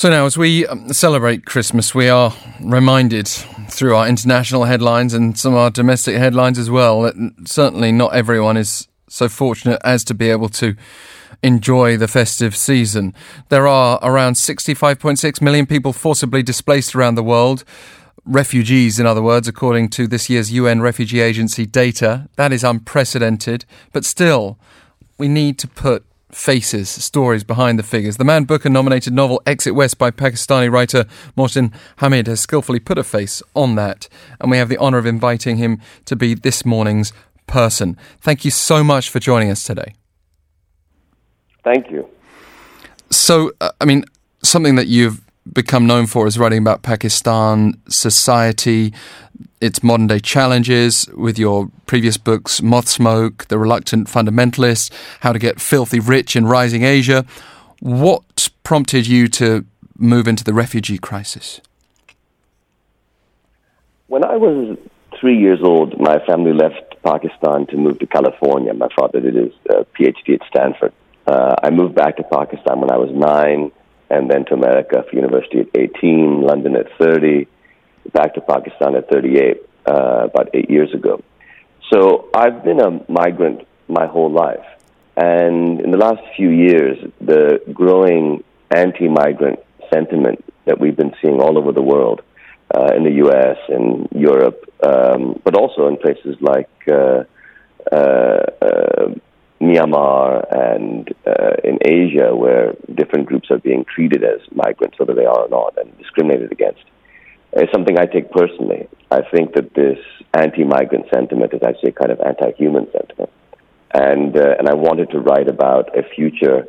So now, as we um, celebrate Christmas, we are reminded through our international headlines and some of our domestic headlines as well that certainly not everyone is so fortunate as to be able to enjoy the festive season. There are around 65.6 million people forcibly displaced around the world. Refugees, in other words, according to this year's UN Refugee Agency data. That is unprecedented, but still, we need to put faces, stories behind the figures. The Man Booker nominated novel Exit West by Pakistani writer Mohsin Hamid has skillfully put a face on that, and we have the honour of inviting him to be this morning's person. Thank you so much for joining us today. Thank you. So, uh, I mean, something that you've become known for is writing about Pakistan society, its modern day challenges with your previous books, Moth Smoke, The Reluctant Fundamentalist, How to Get Filthy Rich in Rising Asia. What prompted you to move into the refugee crisis? When I was three years old, my family left Pakistan to move to California. My father did his uh, PhD at Stanford. Uh, I moved back to Pakistan when I was nine, and then to America for university at 18, London at 30, back to Pakistan at 38, uh, about eight years ago. So I've been a migrant my whole life. And in the last few years, the growing anti migrant sentiment that we've been seeing all over the world, uh, in the US and Europe, um, but also in places like uh, uh, uh, Myanmar and uh, in Asia, where different groups are being treated as migrants, whether they are or not, and discriminated against is something I take personally. I think that this anti-migrant sentiment is actually a kind of anti-human sentiment, and uh, and I wanted to write about a future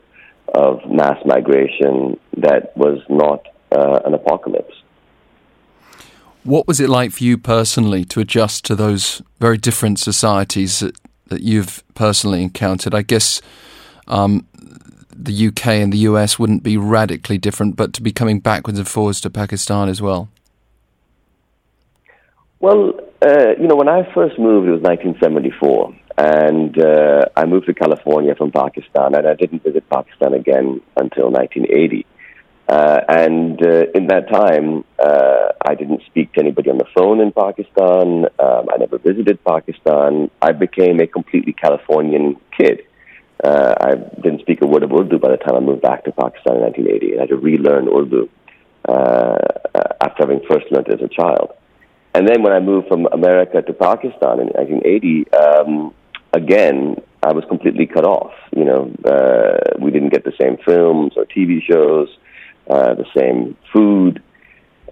of mass migration that was not uh, an apocalypse. What was it like for you personally to adjust to those very different societies that, you've personally encountered? I guess um, the UK and the US wouldn't be radically different, but to be coming backwards and forwards to Pakistan as well. Well, uh, you know, when I first moved, it was 1974, and uh, I moved to California from Pakistan, and I didn't visit Pakistan again until 1980. Uh, and uh, in that time, uh, I didn't speak to anybody on the phone in Pakistan. Um, I never visited Pakistan. I became a completely Californian kid. Uh, I didn't speak a word of Urdu by the time I moved back to Pakistan in 1980, I had to relearn Urdu uh, after having first learned it as a child. And then when I moved from America to Pakistan in 1980, um, again, I was completely cut off. You know, uh, we didn't get the same films or TV shows, uh, the same food.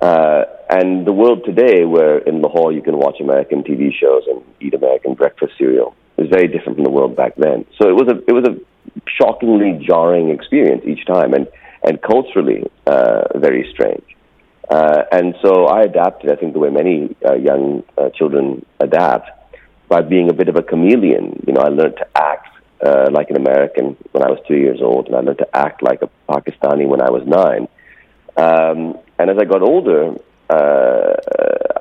Uh, and the world today, where in Lahore you can watch American TV shows and eat American breakfast cereal, is very different from the world back then. So it was a it was a shockingly jarring experience each time, and and culturally uh, very strange. Uh, and so I adapted, I think, the way many uh, young uh, children adapt by being a bit of a chameleon. You know, I learned to act uh, like an American when I was two years old, and I learned to act like a Pakistani when I was nine. Um, and as I got older, uh,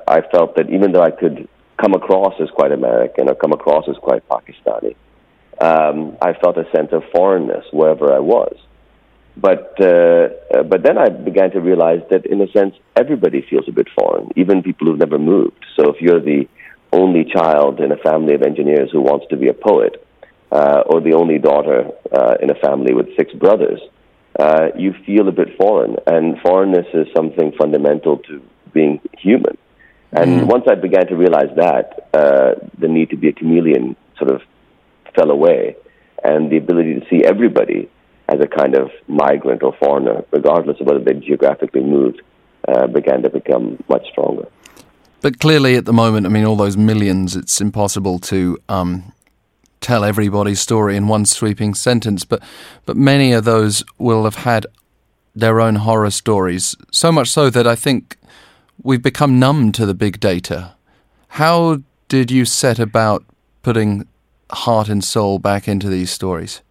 I felt that even though I could come across as quite American or come across as quite Pakistani, um, I felt a sense of foreignness wherever I was. But uh, uh, but then I began to realize that in a sense everybody feels a bit foreign, even people who've never moved. So if you're the only child in a family of engineers who wants to be a poet, uh, or the only daughter uh, in a family with six brothers, uh, you feel a bit foreign. And foreignness is something fundamental to being human. And mm. once I began to realize that, uh, the need to be a chameleon sort of fell away, and the ability to see everybody as a kind of migrant or foreigner, regardless of whether they geographically moved, uh, began to become much stronger. But clearly, at the moment, I mean, all those millions, it's impossible to um, tell everybody's story in one sweeping sentence. But but many of those will have had their own horror stories. So much so that I think we've become numb to the big data. How did you set about putting heart and soul back into these stories?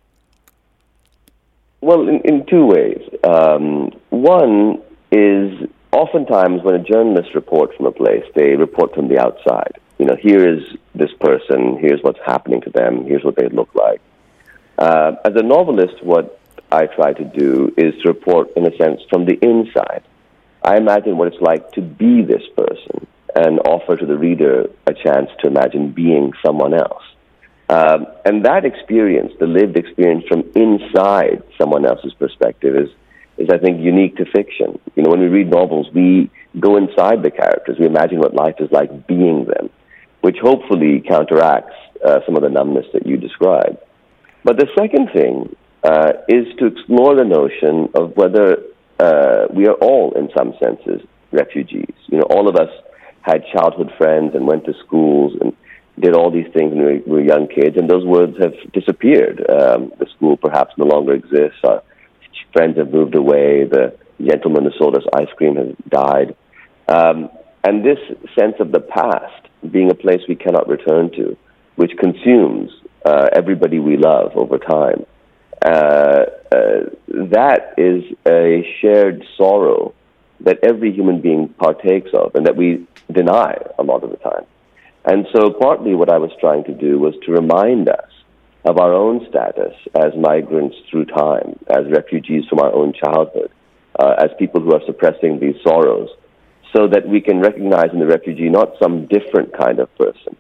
Well, in, in two ways. Um, one is oftentimes when a journalist reports from a place, they report from the outside. You know, here is this person, here's what's happening to them, here's what they look like. Uh, as a novelist, what I try to do is to report, in a sense, from the inside. I imagine what it's like to be this person and offer to the reader a chance to imagine being someone else. Um, and that experience, the lived experience from inside someone else's perspective, is, is, I think, unique to fiction. You know, when we read novels, we go inside the characters. We imagine what life is like being them, which hopefully counteracts uh, some of the numbness that you described. But the second thing uh, is to explore the notion of whether uh, we are all, in some senses, refugees. You know, all of us had childhood friends and went to schools and did all these things when we were young kids, and those words have disappeared. Um, the school perhaps no longer exists. Our friends have moved away. The gentleman who sold us ice cream has died. Um, and this sense of the past being a place we cannot return to, which consumes uh, everybody we love over time, uh, uh, that is a shared sorrow that every human being partakes of and that we deny a lot of the time. And so, partly what I was trying to do was to remind us of our own status as migrants through time, as refugees from our own childhood, uh, as people who are suppressing these sorrows, so that we can recognize in the refugee not some different kind of person,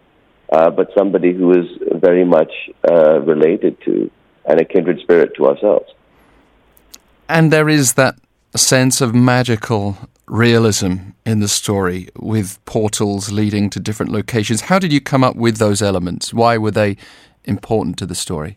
uh, but somebody who is very much uh, related to and a kindred spirit to ourselves. And there is that sense of magical realism in the story with portals leading to different locations. How did you come up with those elements? Why were they important to the story?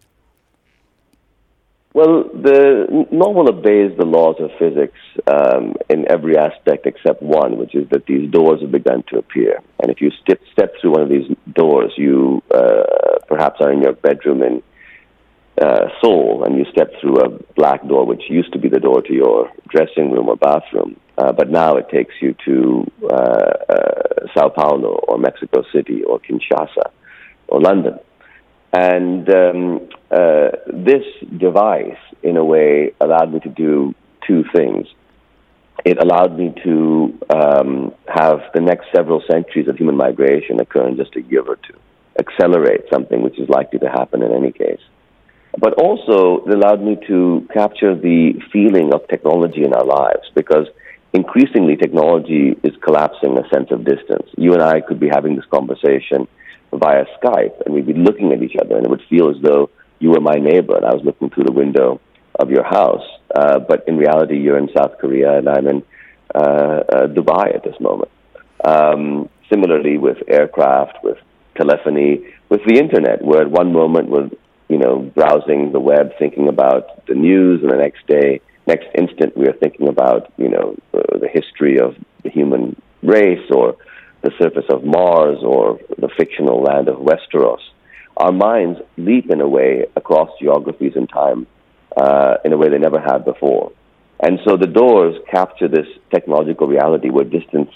Well, the novel obeys the laws of physics um, in every aspect except one, which is that these doors have begun to appear. And if you step, step through one of these doors, you uh, perhaps are in your bedroom in uh, Seoul and you step through a black door, which used to be the door to your dressing room or bathroom, uh, but now it takes you to uh, uh, Sao Paulo or Mexico City or Kinshasa or London. And um, uh, this device, in a way, allowed me to do two things. It allowed me to um, have the next several centuries of human migration occur in just a year or two, accelerate something which is likely to happen in any case. But also, it allowed me to capture the feeling of technology in our lives because increasingly technology is collapsing a sense of distance. You and I could be having this conversation via Skype and we'd be looking at each other and it would feel as though you were my neighbor and I was looking through the window of your house. Uh, but in reality, you're in South Korea and I'm in uh, uh, Dubai at this moment. Um, similarly, with aircraft, with telephony, with the internet, where at one moment we're you know, browsing the web, thinking about the news, and the next day, next instant, we are thinking about, you know, uh, the history of the human race or the surface of Mars or the fictional land of Westeros. Our minds leap in a way across geographies and time uh, in a way they never had before. And so the doors capture this technological reality where distance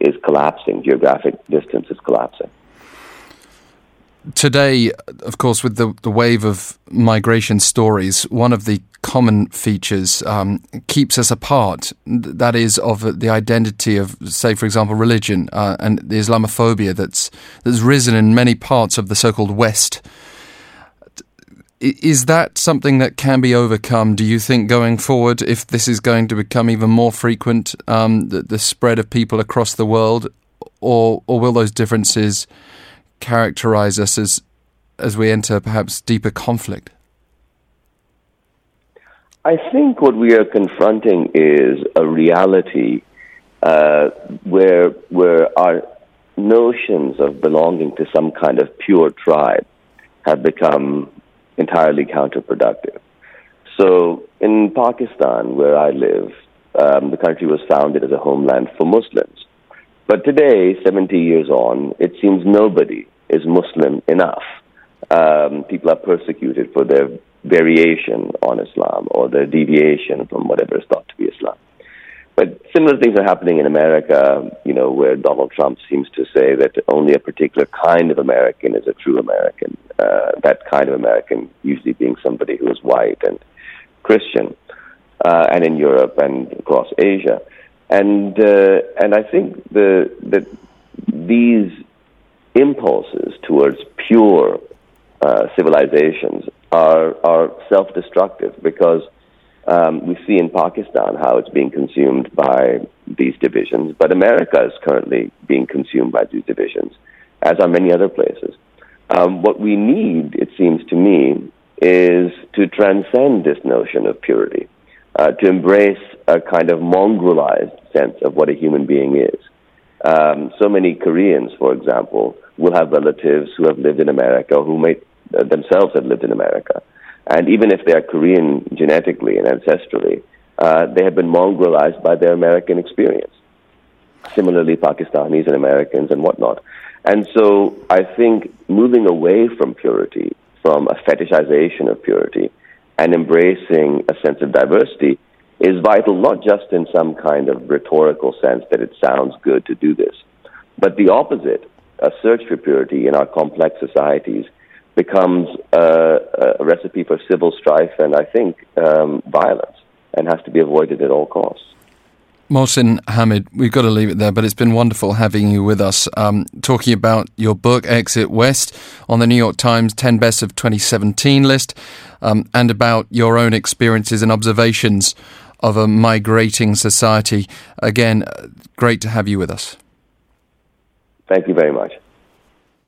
is collapsing, geographic distance is collapsing today, of course, with the, the wave of migration stories, one of the common features um, keeps us apart. That is of the identity of, say, for example, religion uh, and the Islamophobia that's that's risen in many parts of the so-called West. Is that something that can be overcome? Do you think going forward, if this is going to become even more frequent, um, the, the spread of people across the world, or or will those differences? Characterize us as as we enter perhaps deeper conflict? I think what we are confronting is a reality uh, where where our notions of belonging to some kind of pure tribe have become entirely counterproductive. So in Pakistan, where I live, um, the country was founded as a homeland for Muslims. But today, 70 years on, it seems nobody is Muslim enough. Um, people are persecuted for their variation on Islam or their deviation from whatever is thought to be Islam. But similar things are happening in America, you know, where Donald Trump seems to say that only a particular kind of American is a true American. Uh, that kind of American usually being somebody who is white and Christian, uh, and in Europe and across Asia. And uh, and I think the that these impulses towards pure uh, civilizations are are self-destructive because Um, we see in Pakistan how it's being consumed by these divisions, but America is currently being consumed by these divisions, as are many other places. Um, what we need, it seems to me, is to transcend this notion of purity, uh, to embrace a kind of mongrelized sense of what a human being is. Um, so many Koreans, for example, will have relatives who have lived in America, who may uh, themselves have lived in America. And even if they are Korean genetically and ancestrally, uh, they have been mongrelized by their American experience. Similarly, Pakistanis and Americans and whatnot. And so I think moving away from purity, from a fetishization of purity, and embracing a sense of diversity is vital, not just in some kind of rhetorical sense that it sounds good to do this, but the opposite, a search for purity in our complex societies becomes a, a recipe for civil strife and I think um, violence and has to be avoided at all costs. Mohsin Hamid, we've got to leave it there, but it's been wonderful having you with us, um, talking about your book, Exit West, on the New York Times 10 Best of 2017 list, um, and about your own experiences and observations of a migrating society. Again, great to have you with us. Thank you very much.